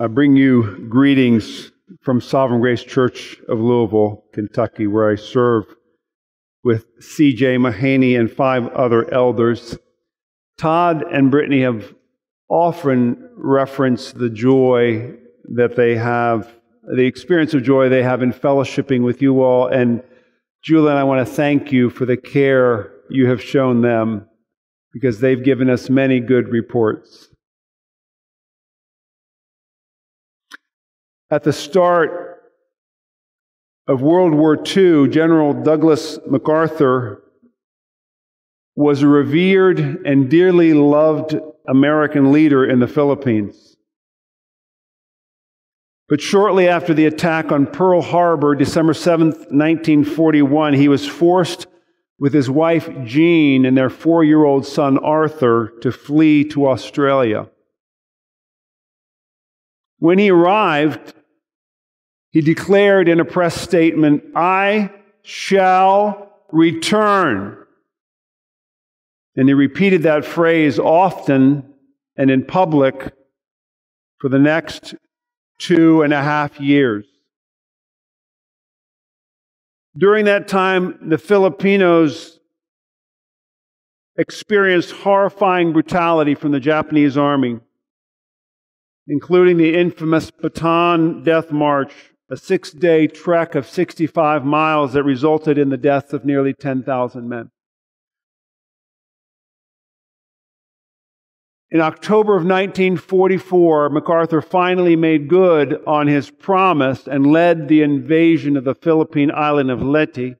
I bring you greetings from Sovereign Grace Church of Louisville, Kentucky, where I serve with C.J. Mahaney and five other elders. Todd and Brittany have often referenced the joy that they have, the experience of joy they have in fellowshipping with you all. And Julian, I want to thank you for the care you have shown them because they've given us many good reports. At the start of World War II, General Douglas MacArthur was a revered and dearly loved American leader in the Philippines. But shortly after the attack on Pearl Harbor, December 7, 1941, he was forced with his wife Jean and their four year old son Arthur to flee to Australia. When he arrived, he declared in a press statement, I shall return. And he repeated that phrase often and in public for the next two and a half years. During that time, the Filipinos experienced horrifying brutality from the Japanese army, including the infamous Bataan Death March a six day trek of 65 miles that resulted in the deaths of nearly 10,000 men. In October of 1944, MacArthur finally made good on his promise and led the invasion of the Philippine island of Leyte.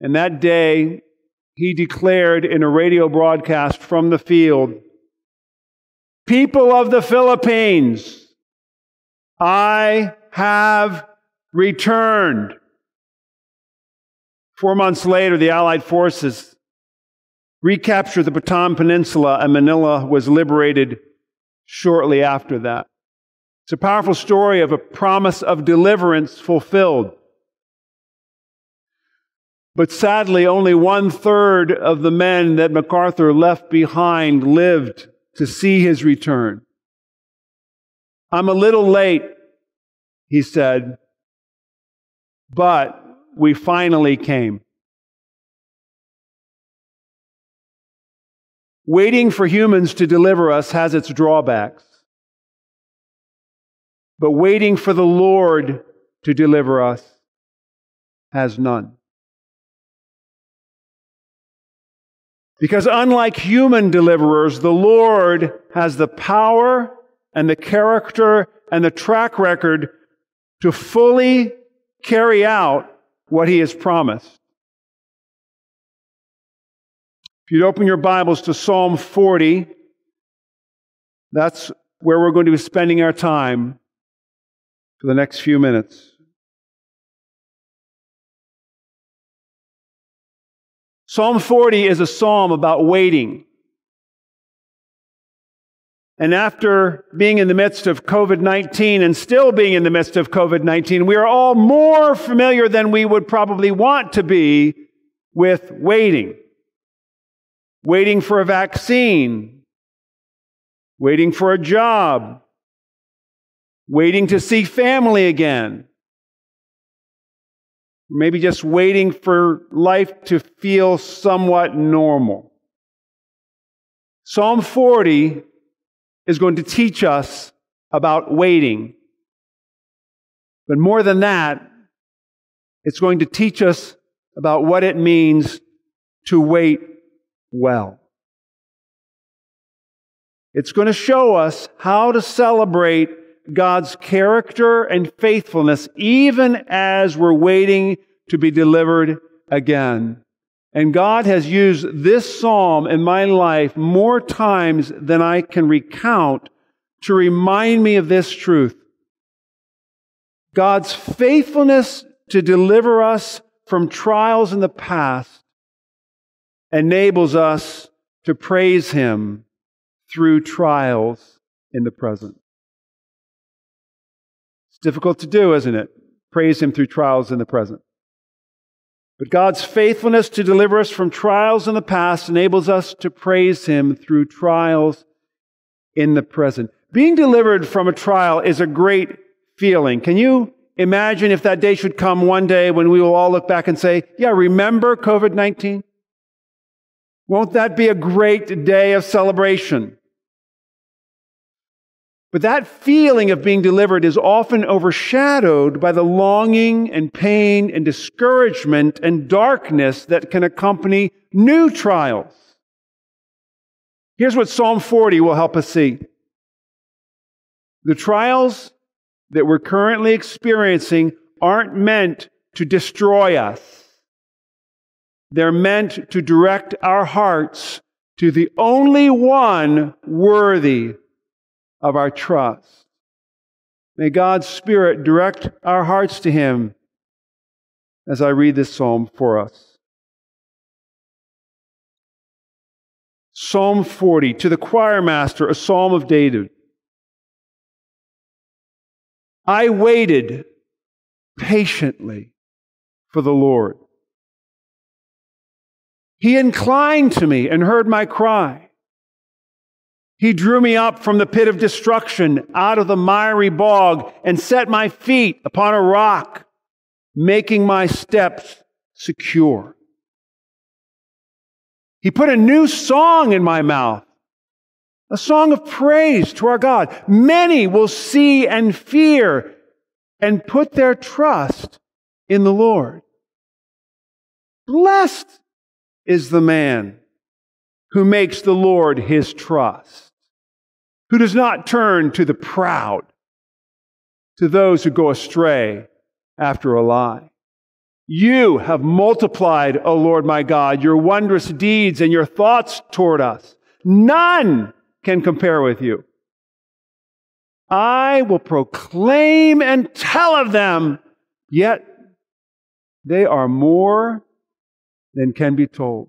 And that day, he declared in a radio broadcast from the field People of the Philippines, I have returned. Four months later, the Allied forces recaptured the Bataan Peninsula, and Manila was liberated shortly after that. It's a powerful story of a promise of deliverance fulfilled. But sadly, only one third of the men that MacArthur left behind lived to see his return. I'm a little late, he said, but we finally came. Waiting for humans to deliver us has its drawbacks. But waiting for the Lord to deliver us has none. Because unlike human deliverers, the Lord has the power and the character and the track record to fully carry out what he has promised. If you'd open your Bibles to Psalm 40, that's where we're going to be spending our time for the next few minutes. Psalm 40 is a psalm about waiting. And after being in the midst of COVID 19 and still being in the midst of COVID 19, we are all more familiar than we would probably want to be with waiting. Waiting for a vaccine, waiting for a job, waiting to see family again, maybe just waiting for life to feel somewhat normal. Psalm 40 is going to teach us about waiting. But more than that, it's going to teach us about what it means to wait well. It's going to show us how to celebrate God's character and faithfulness even as we're waiting to be delivered again. And God has used this psalm in my life more times than I can recount to remind me of this truth. God's faithfulness to deliver us from trials in the past enables us to praise Him through trials in the present. It's difficult to do, isn't it? Praise Him through trials in the present. But God's faithfulness to deliver us from trials in the past enables us to praise Him through trials in the present. being delivered from a trial is a great feeling. Can you imagine if that day should come one day when we will all look back and say, yeah, remember COVID 19? Won't that be a great day of celebration? But that feeling of being delivered is often overshadowed by the longing and pain and discouragement and darkness that can accompany new trials. Here's what Psalm 40 will help us see. The trials that we're currently experiencing aren't meant to destroy us. They're meant to direct our hearts to the only one worthy of our trust. May God's Spirit direct our hearts to Him as I read this psalm for us. Psalm 40, to the choir master, a psalm of David. I waited patiently for the Lord. He inclined to me and heard my cry. He drew me up from the pit of destruction, out of the miry bog, and set my feet upon a rock, making my steps secure. He put a new song in my mouth, a song of praise to our God. Many will see and fear and put their trust in the Lord. Blessed is the man who makes the Lord his trust who does not turn to the proud, to those who go astray after a lie. You have multiplied, O Lord my God, your wondrous deeds and your thoughts toward us. None can compare with you. I will proclaim and tell of them, yet they are more than can be told.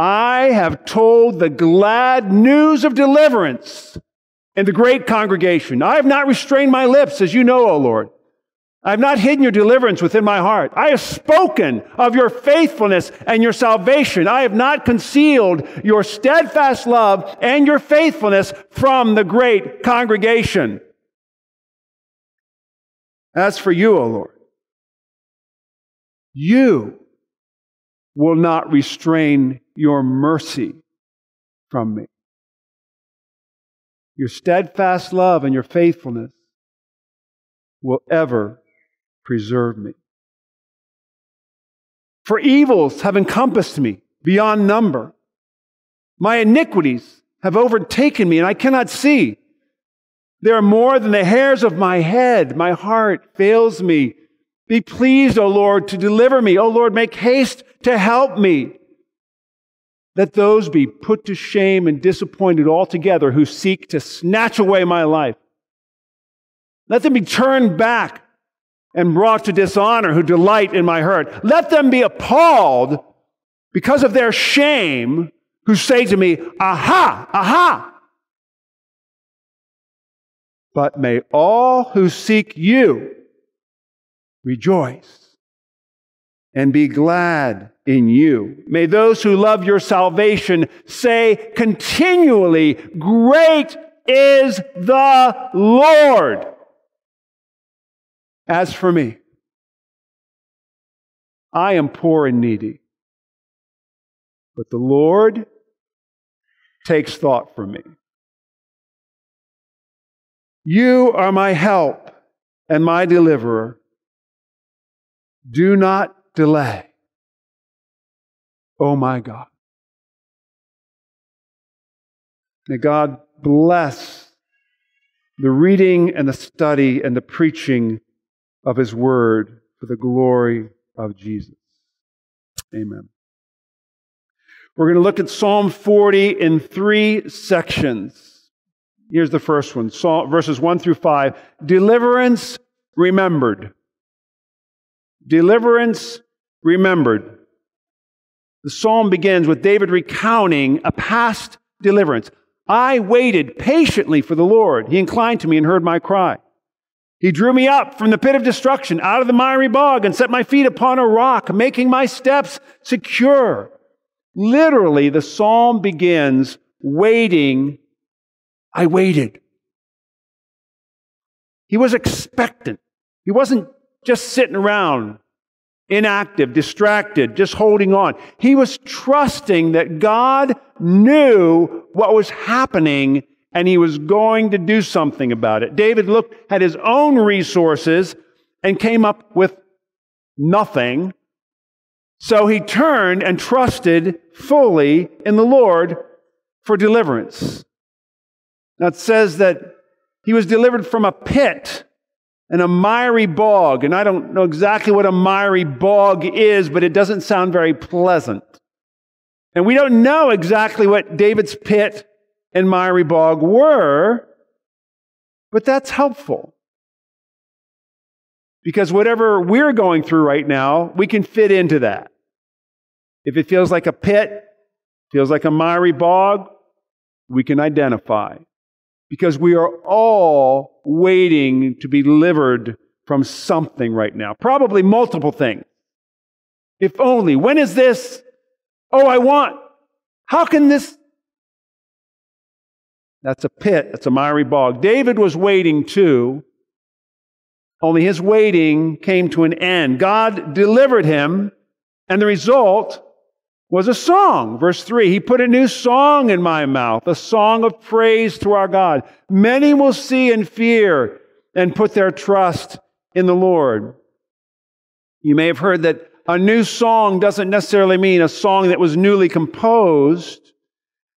I have told the glad news of deliverance in the great congregation. I have not restrained my lips, as you know, O Lord. I have not hidden your deliverance within my heart. I have spoken of your faithfulness and your salvation. I have not concealed your steadfast love and your faithfulness from the great congregation. As for you, O Lord, you will not restrain your mercy from me. Your steadfast love and your faithfulness will ever preserve me. For evils have encompassed me beyond number. My iniquities have overtaken me, and I cannot see. They are more than the hairs of my head. My heart fails me. Be pleased, O Lord, to deliver me. O Lord, make haste to help me. Let those be put to shame and disappointed altogether who seek to snatch away my life. Let them be turned back and brought to dishonor who delight in my hurt. Let them be appalled because of their shame who say to me, Aha, aha. But may all who seek you rejoice and be glad in you. May those who love your salvation say continually, Great is the Lord. As for me, I am poor and needy, but the Lord takes thought for me. You are my help and my deliverer. Do not delay. Oh my God. May God bless the reading and the study and the preaching of His Word for the glory of Jesus. Amen. We're going to look at Psalm 40 in three sections. Here's the first one Psalm, verses 1 through 5. Deliverance remembered. Deliverance remembered. The psalm begins with David recounting a past deliverance. I waited patiently for the Lord. He inclined to me and heard my cry. He drew me up from the pit of destruction, out of the miry bog, and set my feet upon a rock, making my steps secure. Literally, the psalm begins waiting. I waited. He was expectant. He wasn't just sitting around, inactive, distracted, just holding on. He was trusting that God knew what was happening and he was going to do something about it. David looked at his own resources and came up with nothing. So he turned and trusted fully in the Lord for deliverance. Now it says that he was delivered from a pit and a miry bog. And I don't know exactly what a miry bog is, but it doesn't sound very pleasant. And we don't know exactly what David's pit and miry bog were, but that's helpful. Because whatever we're going through right now, we can fit into that. If it feels like a pit, feels like a miry bog, we can identify. Because we are all waiting to be delivered from something right now. Probably multiple things. If only. When is this? Oh, I want. How can this that's a pit, that's a miry bog. David was waiting too, only his waiting came to an end. God delivered him, and the result was a song. Verse 3 He put a new song in my mouth, a song of praise to our God. Many will see and fear and put their trust in the Lord. You may have heard that a new song doesn't necessarily mean a song that was newly composed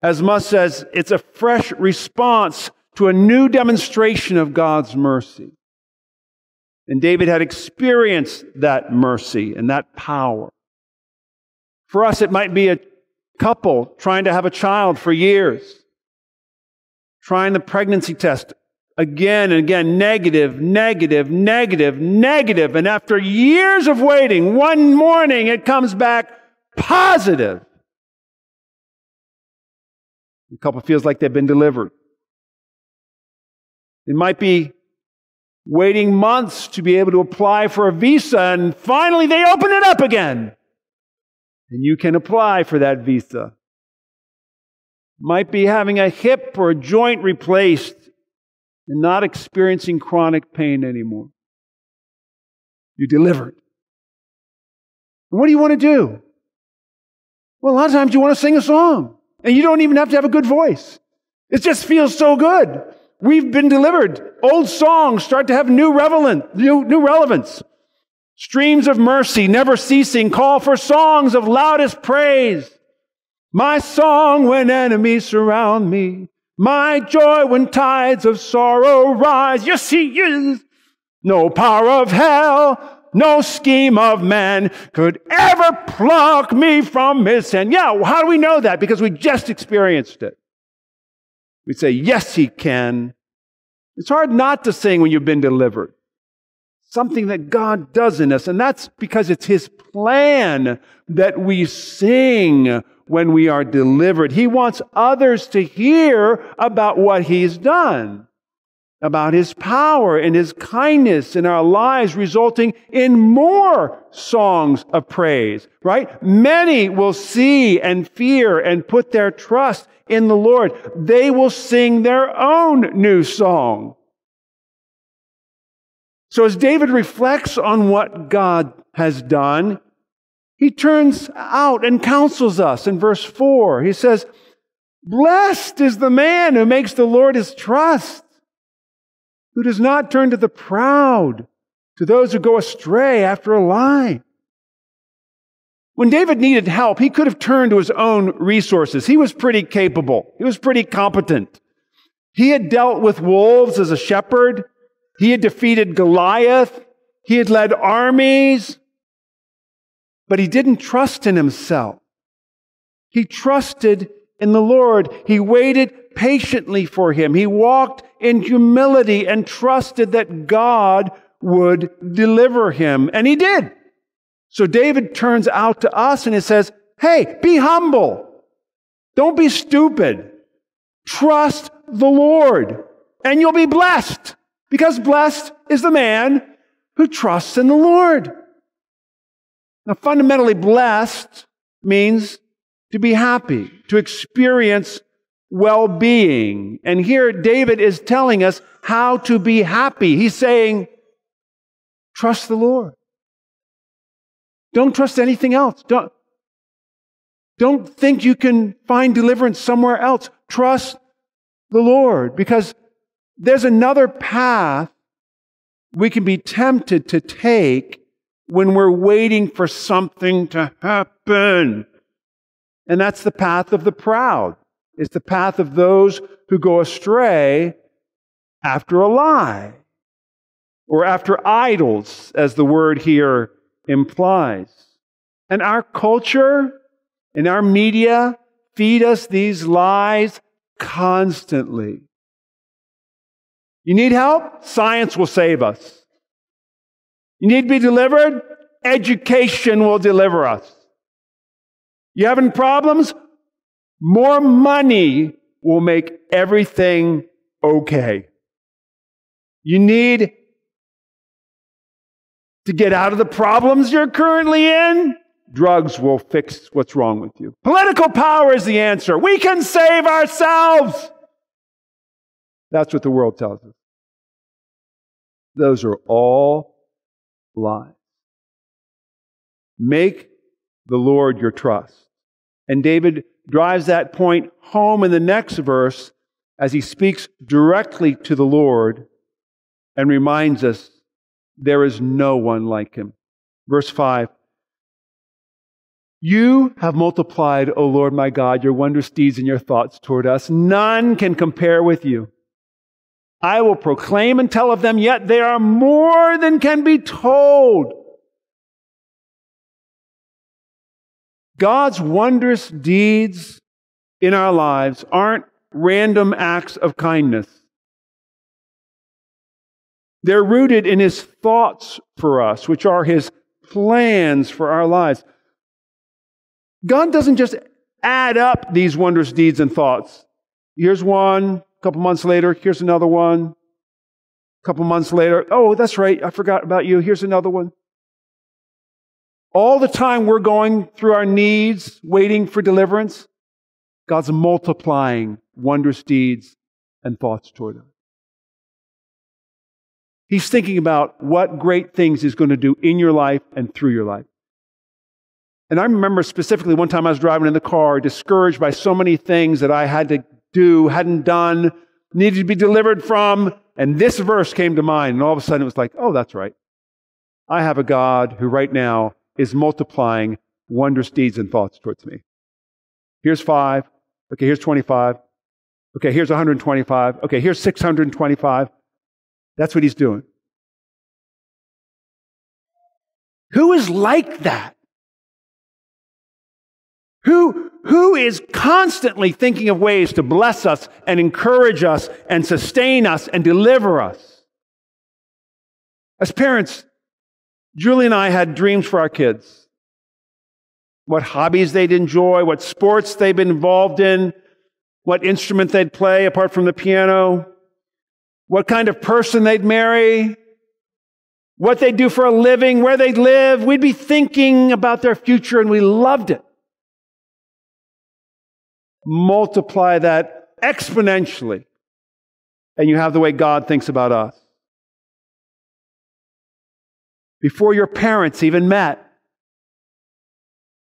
as much as it's a fresh response to a new demonstration of God's mercy. And David had experienced that mercy and that power. For us, it might be a couple trying to have a child for years, trying the pregnancy test again and again, negative, negative, negative, negative. And after years of waiting, one morning it comes back positive. The couple feels like they've been delivered. It might be waiting months to be able to apply for a visa, and finally they open it up again. And you can apply for that visa. Might be having a hip or a joint replaced and not experiencing chronic pain anymore. You're delivered. And what do you want to do? Well, a lot of times you want to sing a song. And you don't even have to have a good voice. It just feels so good. We've been delivered. Old songs start to have new, relevant, new, new relevance. Streams of mercy never ceasing call for songs of loudest praise. My song when enemies surround me. My joy when tides of sorrow rise. You see, you, no power of hell no scheme of man could ever pluck me from his hand. Yeah, how do we know that? Because we just experienced it. We say, yes, he can. It's hard not to sing when you've been delivered. Something that God does in us. And that's because it's his plan that we sing when we are delivered. He wants others to hear about what he's done about his power and his kindness in our lives, resulting in more songs of praise, right? Many will see and fear and put their trust in the Lord. They will sing their own new song. So as David reflects on what God has done, he turns out and counsels us in verse 4. He says, Blessed is the man who makes the Lord his trust who does not turn to the proud, to those who go astray after a lie. When David needed help, he could have turned to his own resources. He was pretty capable. He was pretty competent. He had dealt with wolves as a shepherd. He had defeated Goliath. He had led armies. But he didn't trust in himself. He trusted in the Lord. He waited patiently for him. He walked in humility and trusted that God would deliver him. And he did. So David turns out to us and he says, Hey, be humble. Don't be stupid. Trust the Lord and you'll be blessed because blessed is the man who trusts in the Lord. Now, fundamentally blessed means to be happy, to experience well being. And here David is telling us how to be happy. He's saying, trust the Lord. Don't trust anything else. Don't, don't think you can find deliverance somewhere else. Trust the Lord because there's another path we can be tempted to take when we're waiting for something to happen. And that's the path of the proud. It's the path of those who go astray after a lie or after idols, as the word here implies. And our culture and our media feed us these lies constantly. You need help? Science will save us. You need to be delivered? Education will deliver us. You having problems? More money will make everything okay. You need to get out of the problems you're currently in? Drugs will fix what's wrong with you. Political power is the answer. We can save ourselves. That's what the world tells us. Those are all lies. Make the Lord your trust. And David drives that point home in the next verse as he speaks directly to the Lord and reminds us there is no one like him. Verse 5 You have multiplied, O Lord my God, your wondrous deeds and your thoughts toward us. None can compare with you. I will proclaim and tell of them, yet they are more than can be told. God's wondrous deeds in our lives aren't random acts of kindness. They're rooted in His thoughts for us, which are His plans for our lives. God doesn't just add up these wondrous deeds and thoughts. Here's one, a couple months later, here's another one. A couple months later, oh, that's right, I forgot about you. Here's another one. All the time we're going through our needs, waiting for deliverance, God's multiplying wondrous deeds and thoughts toward us. He's thinking about what great things He's going to do in your life and through your life. And I remember specifically one time I was driving in the car, discouraged by so many things that I had to do, hadn't done, needed to be delivered from. And this verse came to mind. And all of a sudden it was like, oh, that's right. I have a God who right now is multiplying wondrous deeds and thoughts towards me. Here's five. Okay, here's 25. Okay, here's 125. Okay, here's 625. That's what he's doing. Who is like that? Who, who is constantly thinking of ways to bless us and encourage us and sustain us and deliver us? As parents, Julie and I had dreams for our kids. What hobbies they'd enjoy, what sports they'd been involved in, what instrument they'd play apart from the piano, what kind of person they'd marry, what they'd do for a living, where they'd live. We'd be thinking about their future and we loved it multiply that exponentially, and you have the way God thinks about us. Before your parents even met,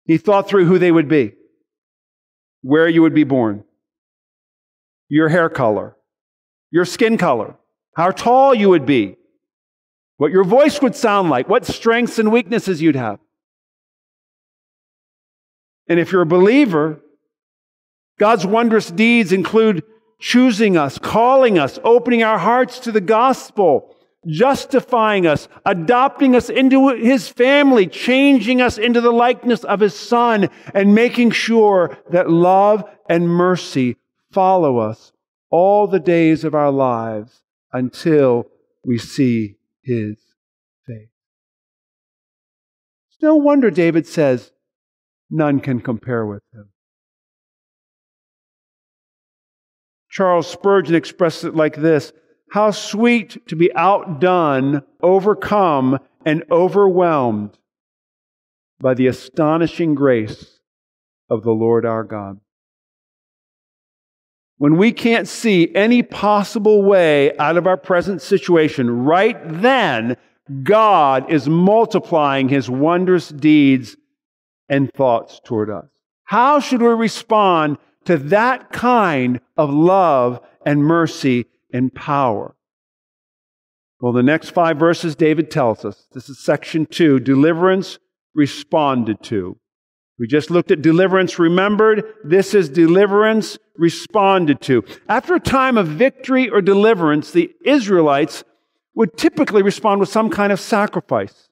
he thought through who they would be, where you would be born, your hair color, your skin color, how tall you would be, what your voice would sound like, what strengths and weaknesses you'd have. And if you're a believer, God's wondrous deeds include choosing us, calling us, opening our hearts to the gospel, justifying us, adopting us into his family, changing us into the likeness of his son, and making sure that love and mercy follow us all the days of our lives until we see his face. It's no wonder David says, none can compare with him. Charles Spurgeon expressed it like this How sweet to be outdone, overcome, and overwhelmed by the astonishing grace of the Lord our God. When we can't see any possible way out of our present situation, right then, God is multiplying his wondrous deeds and thoughts toward us. How should we respond to that kind of love and mercy and power? Well, the next five verses, David tells us this is section two deliverance responded to. We just looked at deliverance remembered. This is deliverance responded to. After a time of victory or deliverance, the Israelites would typically respond with some kind of sacrifice.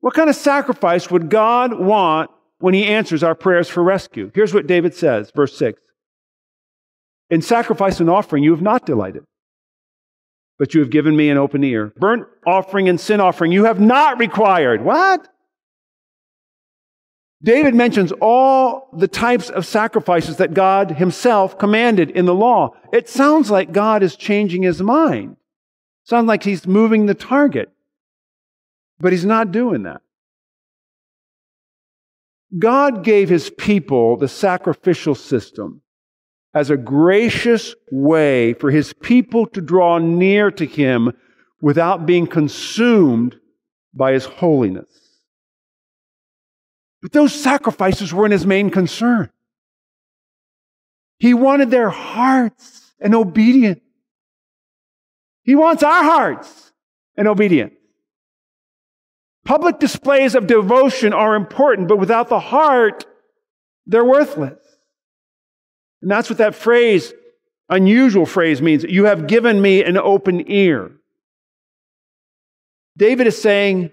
What kind of sacrifice would God want when He answers our prayers for rescue? Here's what David says, verse 6 In sacrifice and offering you have not delighted, but you have given me an open ear. Burnt offering and sin offering you have not required. What? David mentions all the types of sacrifices that God himself commanded in the law. It sounds like God is changing his mind. Sounds like he's moving the target. But he's not doing that. God gave his people the sacrificial system as a gracious way for his people to draw near to him without being consumed by his holiness. But those sacrifices weren't his main concern. He wanted their hearts and obedience. He wants our hearts and obedience. Public displays of devotion are important, but without the heart, they're worthless. And that's what that phrase, unusual phrase, means. You have given me an open ear. David is saying,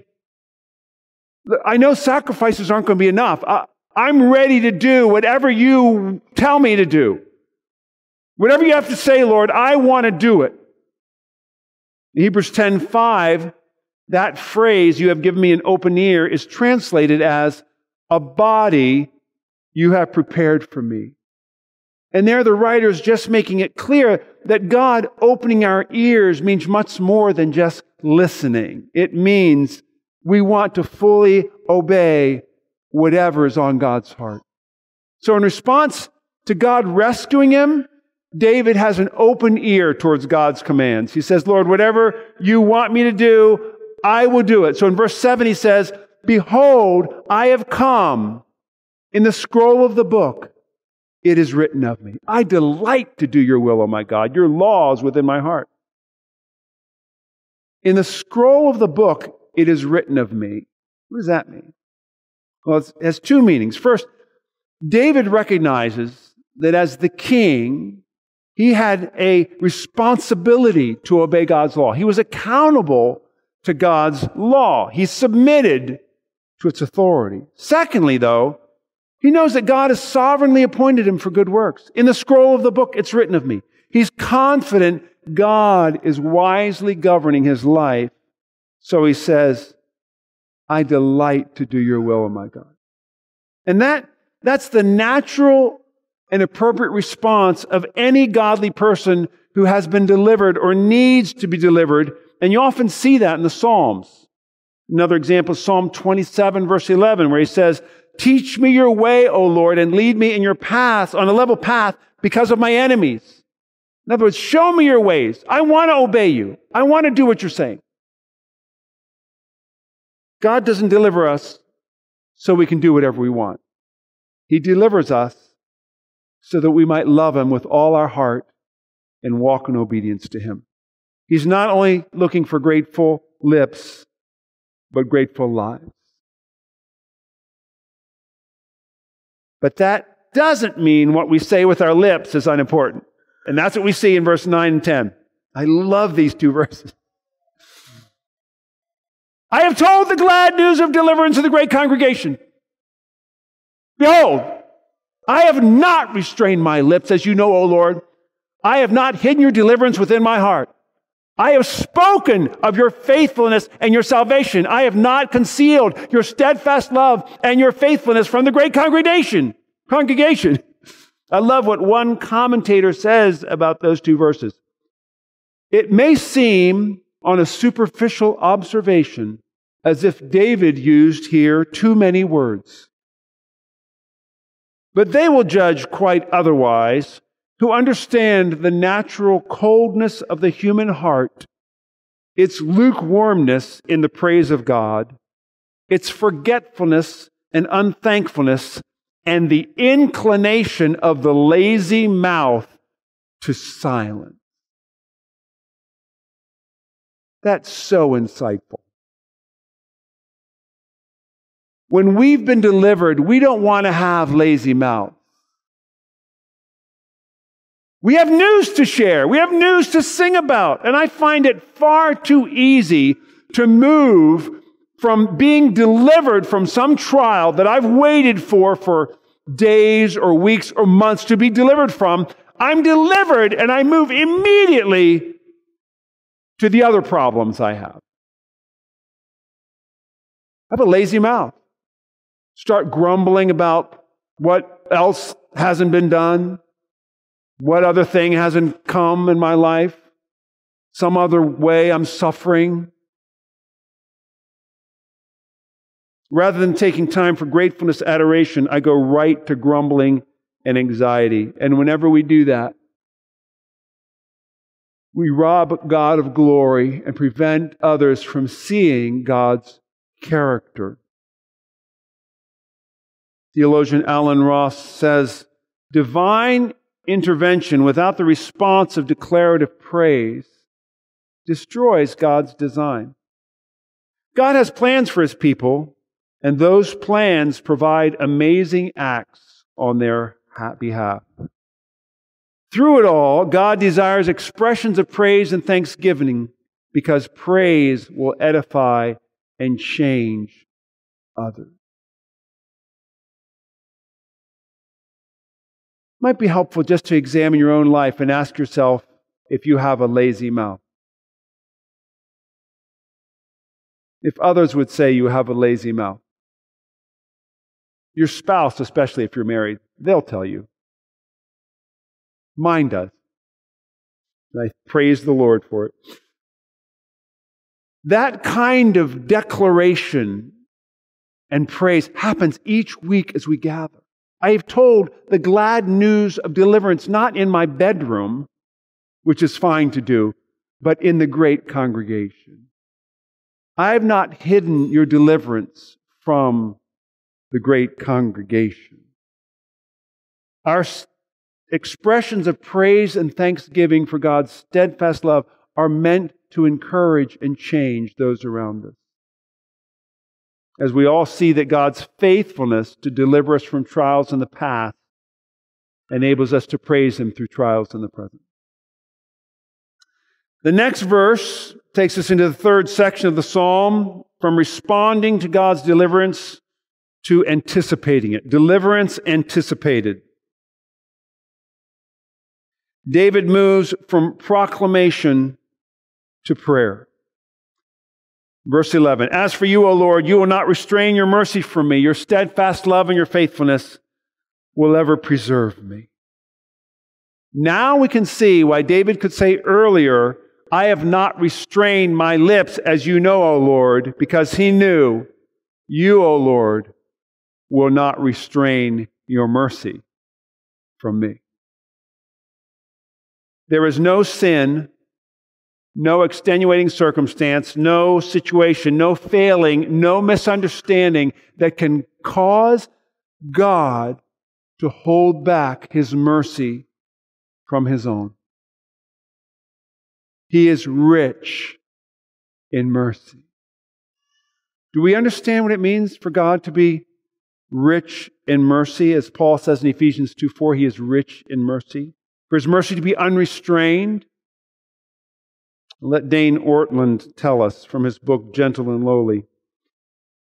I know sacrifices aren't going to be enough. I, I'm ready to do whatever you tell me to do. Whatever you have to say, Lord, I want to do it. Hebrews 10 5, that phrase, you have given me an open ear, is translated as a body you have prepared for me. And there the writer is just making it clear that God opening our ears means much more than just listening. It means we want to fully obey whatever is on God's heart. So, in response to God rescuing him, David has an open ear towards God's commands. He says, Lord, whatever you want me to do, I will do it. So in verse 7, he says, Behold, I have come. In the scroll of the book, it is written of me. I delight to do your will, O my God. Your law is within my heart. In the scroll of the book, it is written of me. What does that mean? Well, it has two meanings. First, David recognizes that as the king, he had a responsibility to obey God's law. He was accountable to God's law. He submitted to its authority. Secondly, though, he knows that God has sovereignly appointed him for good works. In the scroll of the book, it's written of me. He's confident God is wisely governing his life so he says, I delight to do your will, O my God. And that, that's the natural and appropriate response of any godly person who has been delivered or needs to be delivered. And you often see that in the Psalms. Another example is Psalm 27, verse 11, where he says, Teach me your way, O Lord, and lead me in your paths, on a level path, because of my enemies. In other words, show me your ways. I want to obey you. I want to do what you're saying. God doesn't deliver us so we can do whatever we want. He delivers us so that we might love Him with all our heart and walk in obedience to Him. He's not only looking for grateful lips, but grateful lives. But that doesn't mean what we say with our lips is unimportant. And that's what we see in verse 9 and 10. I love these two verses. I have told the glad news of deliverance to the great congregation. Behold, I have not restrained my lips, as you know, O Lord. I have not hidden your deliverance within my heart. I have spoken of your faithfulness and your salvation. I have not concealed your steadfast love and your faithfulness from the great congregation. Congregation. I love what one commentator says about those two verses. It may seem on a superficial observation as if David used here too many words. But they will judge quite otherwise who understand the natural coldness of the human heart, its lukewarmness in the praise of God, its forgetfulness and unthankfulness, and the inclination of the lazy mouth to silence. That's so insightful. When we've been delivered, we don't want to have lazy mouths. We have news to share. We have news to sing about. And I find it far too easy to move from being delivered from some trial that I've waited for for days or weeks or months to be delivered from. I'm delivered and I move immediately to the other problems I have. I have a lazy mouth. Start grumbling about what else hasn't been done what other thing hasn't come in my life? Some other way I'm suffering? Rather than taking time for gratefulness, adoration, I go right to grumbling and anxiety. And whenever we do that, we rob God of glory and prevent others from seeing God's character. Theologian Alan Ross says, Divine intervention without the response of declarative praise destroys God's design. God has plans for his people, and those plans provide amazing acts on their behalf. Through it all, God desires expressions of praise and thanksgiving because praise will edify and change others. Might be helpful just to examine your own life and ask yourself if you have a lazy mouth. If others would say you have a lazy mouth, your spouse, especially if you're married, they'll tell you. Mine does. And I praise the Lord for it. That kind of declaration and praise happens each week as we gather. I have told the glad news of deliverance not in my bedroom, which is fine to do, but in the great congregation. I have not hidden your deliverance from the great congregation. Our expressions of praise and thanksgiving for God's steadfast love are meant to encourage and change those around us as we all see that God's faithfulness to deliver us from trials in the past enables us to praise Him through trials in the present. The next verse takes us into the third section of the psalm from responding to God's deliverance to anticipating it. Deliverance anticipated. David moves from proclamation to prayer. Verse 11 As for you, O Lord, you will not restrain your mercy from me. Your steadfast love and your faithfulness will ever preserve me. Now we can see why David could say earlier, I have not restrained my lips, as you know, O Lord, because he knew you, O Lord, will not restrain your mercy from me. There is no sin no extenuating circumstance, no situation, no failing, no misunderstanding that can cause God to hold back his mercy from his own. He is rich in mercy. Do we understand what it means for God to be rich in mercy? As Paul says in Ephesians 2 4, he is rich in mercy. For his mercy to be unrestrained, let Dane Ortlund tell us from his book, Gentle and Lowly.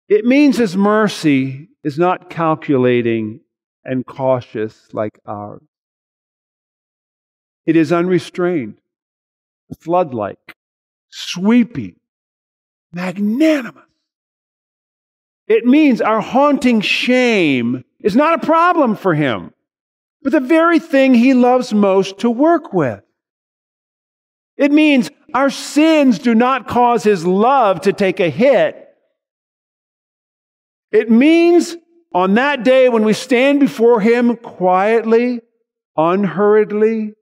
It means his mercy is not calculating and cautious like ours. It is unrestrained, flood like, sweeping, magnanimous. It means our haunting shame is not a problem for him, but the very thing he loves most to work with. It means our sins do not cause his love to take a hit. It means on that day when we stand before him quietly, unhurriedly,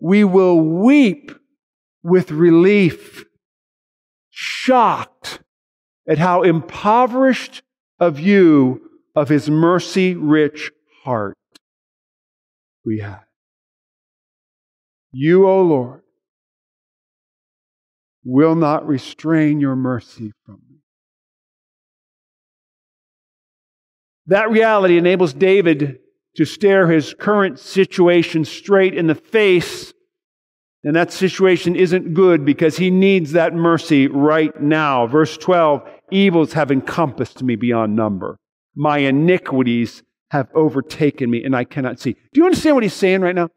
we will weep with relief, shocked at how impoverished a view of his mercy rich heart we have. You, O Lord, will not restrain your mercy from me. That reality enables David to stare his current situation straight in the face. And that situation isn't good because he needs that mercy right now. Verse 12 evils have encompassed me beyond number. My iniquities have overtaken me and I cannot see. Do you understand what he's saying right now?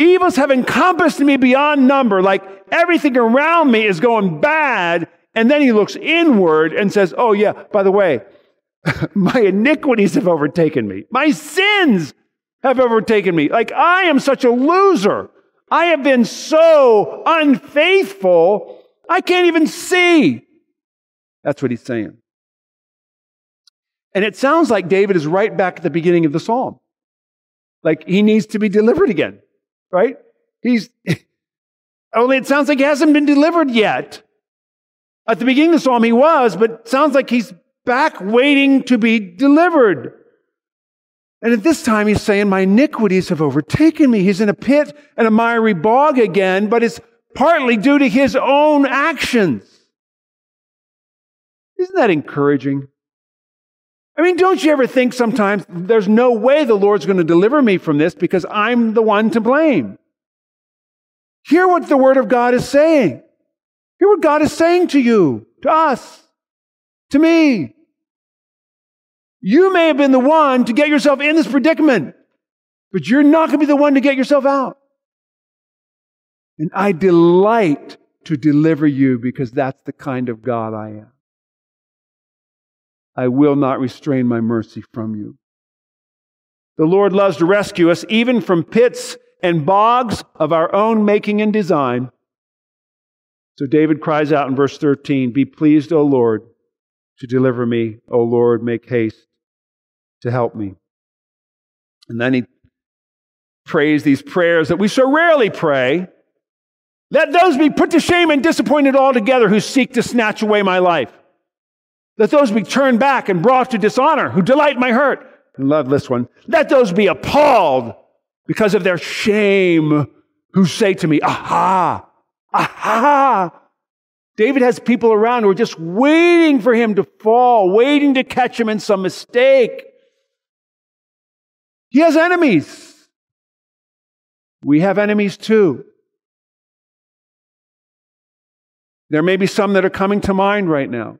Evils have encompassed me beyond number. Like everything around me is going bad. And then he looks inward and says, Oh, yeah, by the way, my iniquities have overtaken me. My sins have overtaken me. Like I am such a loser. I have been so unfaithful, I can't even see. That's what he's saying. And it sounds like David is right back at the beginning of the psalm. Like he needs to be delivered again, right? He's, only it sounds like he hasn't been delivered yet. At the beginning of the psalm, he was, but sounds like he's back waiting to be delivered. And at this time, he's saying, My iniquities have overtaken me. He's in a pit and a miry bog again, but it's partly due to his own actions. Isn't that encouraging? I mean, don't you ever think sometimes there's no way the Lord's going to deliver me from this because I'm the one to blame? Hear what the Word of God is saying. Hear what God is saying to you, to us to me. You may have been the one to get yourself in this predicament, but you're not going to be the one to get yourself out. And I delight to deliver you because that's the kind of God I am. I will not restrain my mercy from you. The Lord loves to rescue us even from pits and bogs of our own making and design. So David cries out in verse 13 Be pleased, O Lord, to deliver me. O Lord, make haste to help me. And then he prays these prayers that we so rarely pray. Let those be put to shame and disappointed altogether who seek to snatch away my life. Let those be turned back and brought to dishonor who delight my hurt. And love this one. Let those be appalled because of their shame who say to me, Aha, aha, David has people around who are just waiting for him to fall, waiting to catch him in some mistake. He has enemies. We have enemies too. There may be some that are coming to mind right now.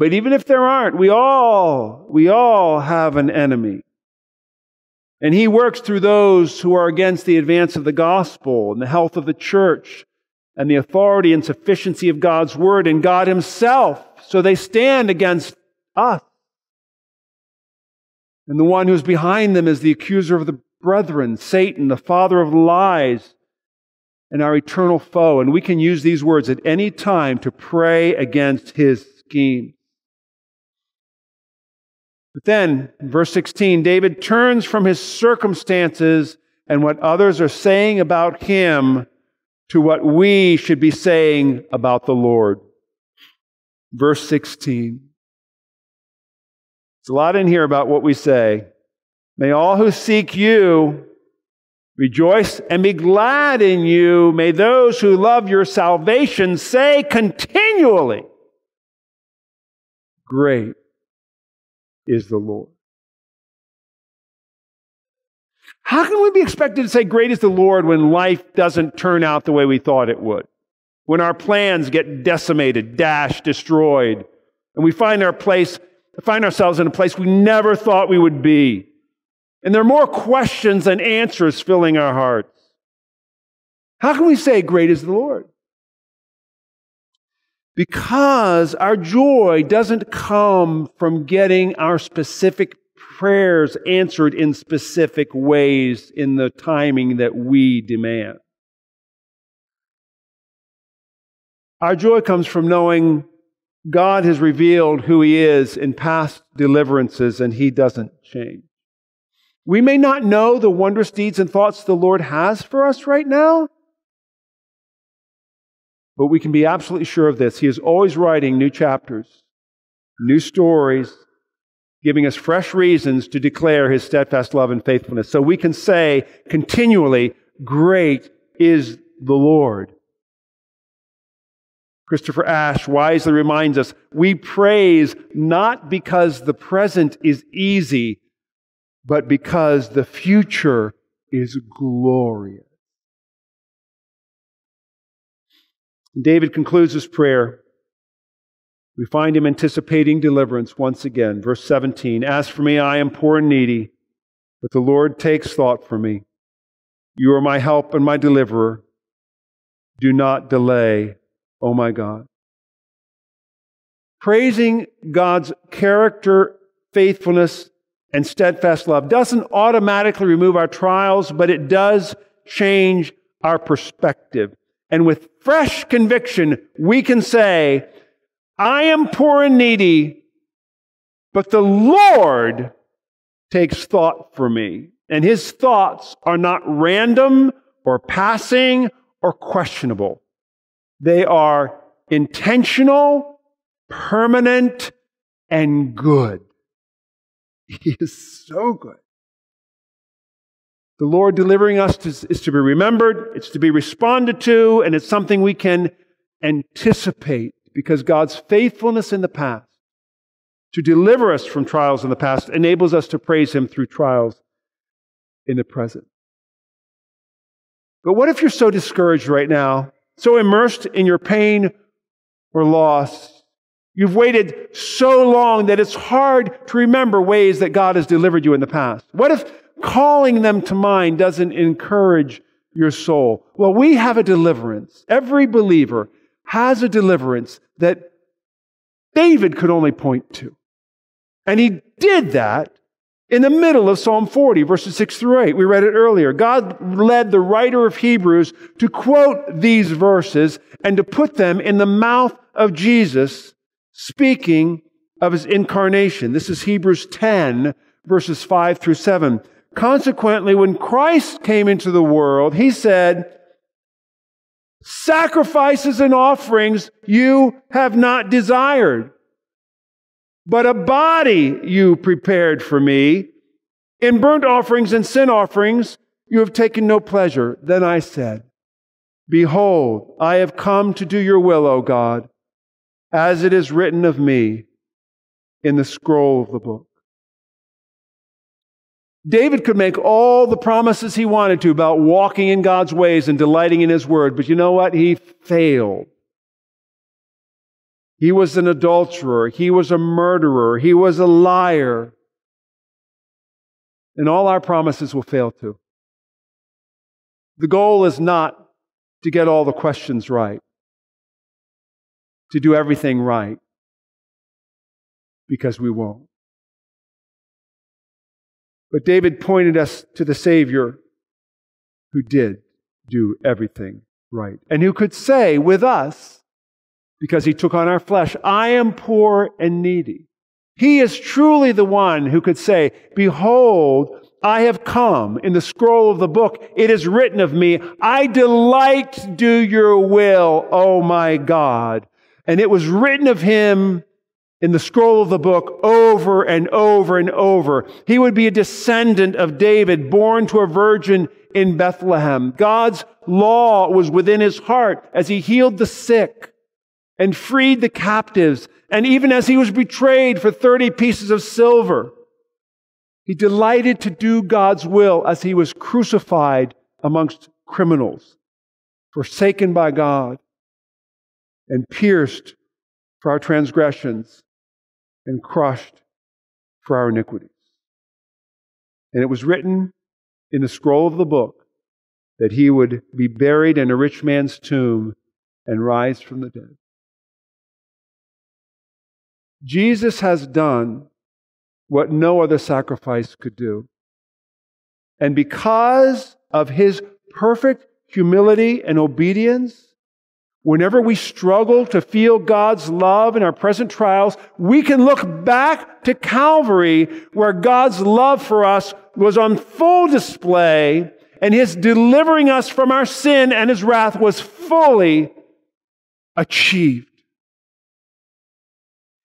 But even if there aren't, we all, we all have an enemy. And he works through those who are against the advance of the gospel and the health of the church and the authority and sufficiency of God's word and God himself. So they stand against us. And the one who's behind them is the accuser of the brethren, Satan, the father of lies, and our eternal foe. And we can use these words at any time to pray against his scheme. But then, verse 16, David turns from his circumstances and what others are saying about him to what we should be saying about the Lord. Verse 16. It's a lot in here about what we say. May all who seek you rejoice and be glad in you. May those who love your salvation say continually, Great is the Lord. How can we be expected to say, Great is the Lord, when life doesn't turn out the way we thought it would? When our plans get decimated, dashed, destroyed, and we find our place, find ourselves in a place we never thought we would be. And there are more questions than answers filling our hearts. How can we say, Great is the Lord? Because our joy doesn't come from getting our specific prayers answered in specific ways in the timing that we demand. Our joy comes from knowing God has revealed who He is in past deliverances and He doesn't change. We may not know the wondrous deeds and thoughts the Lord has for us right now, but we can be absolutely sure of this. He is always writing new chapters, new stories, giving us fresh reasons to declare his steadfast love and faithfulness. So we can say continually, Great is the Lord. Christopher Ash wisely reminds us we praise not because the present is easy, but because the future is glorious. David concludes his prayer. We find him anticipating deliverance once again. Verse 17 As for me, I am poor and needy, but the Lord takes thought for me. You are my help and my deliverer. Do not delay, O my God. Praising God's character, faithfulness, and steadfast love doesn't automatically remove our trials, but it does change our perspective. And with fresh conviction, we can say, I am poor and needy, but the Lord takes thought for me. And his thoughts are not random or passing or questionable. They are intentional, permanent, and good. He is so good. The Lord delivering us is to be remembered, it's to be responded to, and it's something we can anticipate because God's faithfulness in the past to deliver us from trials in the past enables us to praise Him through trials in the present. But what if you're so discouraged right now, so immersed in your pain or loss? You've waited so long that it's hard to remember ways that God has delivered you in the past. What if calling them to mind doesn't encourage your soul. Well, we have a deliverance. Every believer has a deliverance that David could only point to. And he did that in the middle of Psalm 40, verses 6 through 8. We read it earlier. God led the writer of Hebrews to quote these verses and to put them in the mouth of Jesus, speaking of his incarnation. This is Hebrews 10, verses 5 through 7. Consequently, when Christ came into the world, he said, Sacrifices and offerings you have not desired, but a body you prepared for me. In burnt offerings and sin offerings you have taken no pleasure. Then I said, Behold, I have come to do your will, O God, as it is written of me in the scroll of the book. David could make all the promises he wanted to about walking in God's ways and delighting in his word, but you know what? He failed. He was an adulterer. He was a murderer. He was a liar. And all our promises will fail too. The goal is not to get all the questions right, to do everything right, because we won't. But David pointed us to the Savior who did do everything right and who could say with us, because he took on our flesh, I am poor and needy. He is truly the one who could say, Behold, I have come. In the scroll of the book, it is written of me, I delight to do your will, O my God. And it was written of him in the scroll of the book over and over and over. He would be a descendant of David, born to a virgin in Bethlehem. God's law was within his heart as he healed the sick and freed the captives. And even as he was betrayed for 30 pieces of silver, he delighted to do God's will as he was crucified amongst criminals, forsaken by God, and pierced for our transgressions and crushed for our iniquities. And it was written in the scroll of the book that he would be buried in a rich man's tomb and rise from the dead. Jesus has done what no other sacrifice could do. And because of his perfect humility and obedience, whenever we struggle to feel God's love in our present trials, we can look back to Calvary where God's love for us was on full display and his delivering us from our sin and his wrath was fully achieved.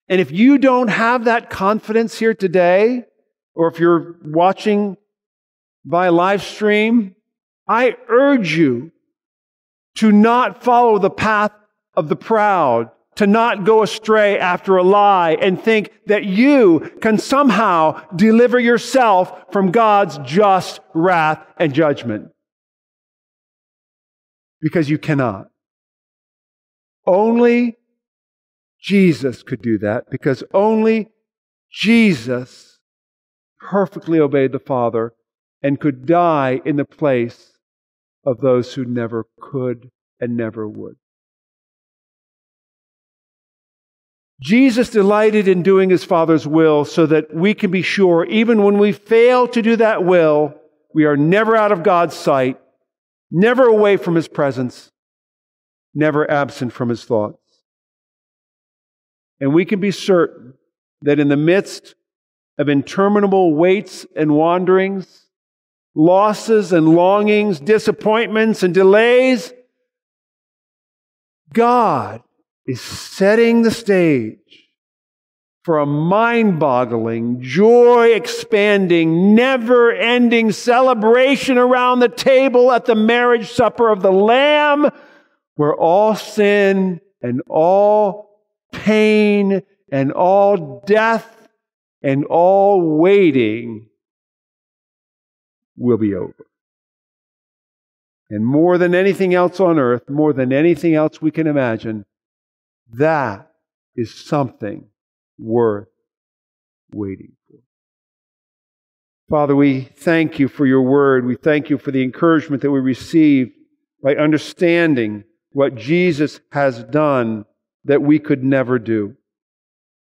And if you don't have that confidence here today, or if you're watching by live stream, I urge you to not follow the path of the proud, to not go astray after a lie and think that you can somehow deliver yourself from God's just wrath and judgment. Because you cannot. Only Jesus could do that because only Jesus perfectly obeyed the Father and could die in the place of those who never could and never would. Jesus delighted in doing his Father's will so that we can be sure, even when we fail to do that will, we are never out of God's sight, never away from his presence, never absent from his thoughts. And we can be certain that in the midst of interminable waits and wanderings, losses and longings, disappointments and delays, God is setting the stage for a mind boggling, joy expanding, never ending celebration around the table at the marriage supper of the Lamb, where all sin and all pain and all death and all waiting will be over. And more than anything else on earth, more than anything else we can imagine, that is something worth waiting for. Father, we thank you for your word. We thank you for the encouragement that we receive by understanding what Jesus has done that we could never do.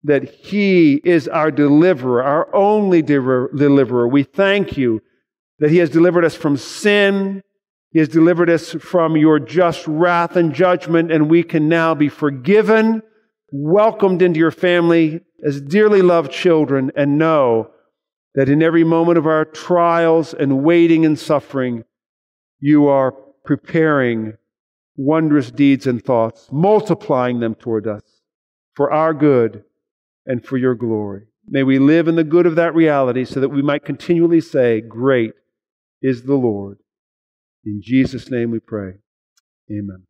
That He is our deliverer, our only deliverer. We thank you that He has delivered us from sin. He has delivered us from your just wrath and judgment, and we can now be forgiven, welcomed into your family as dearly loved children, and know that in every moment of our trials and waiting and suffering, you are preparing wondrous deeds and thoughts, multiplying them toward us for our good and for your glory. May we live in the good of that reality so that we might continually say, Great is the Lord. In Jesus' name we pray. Amen.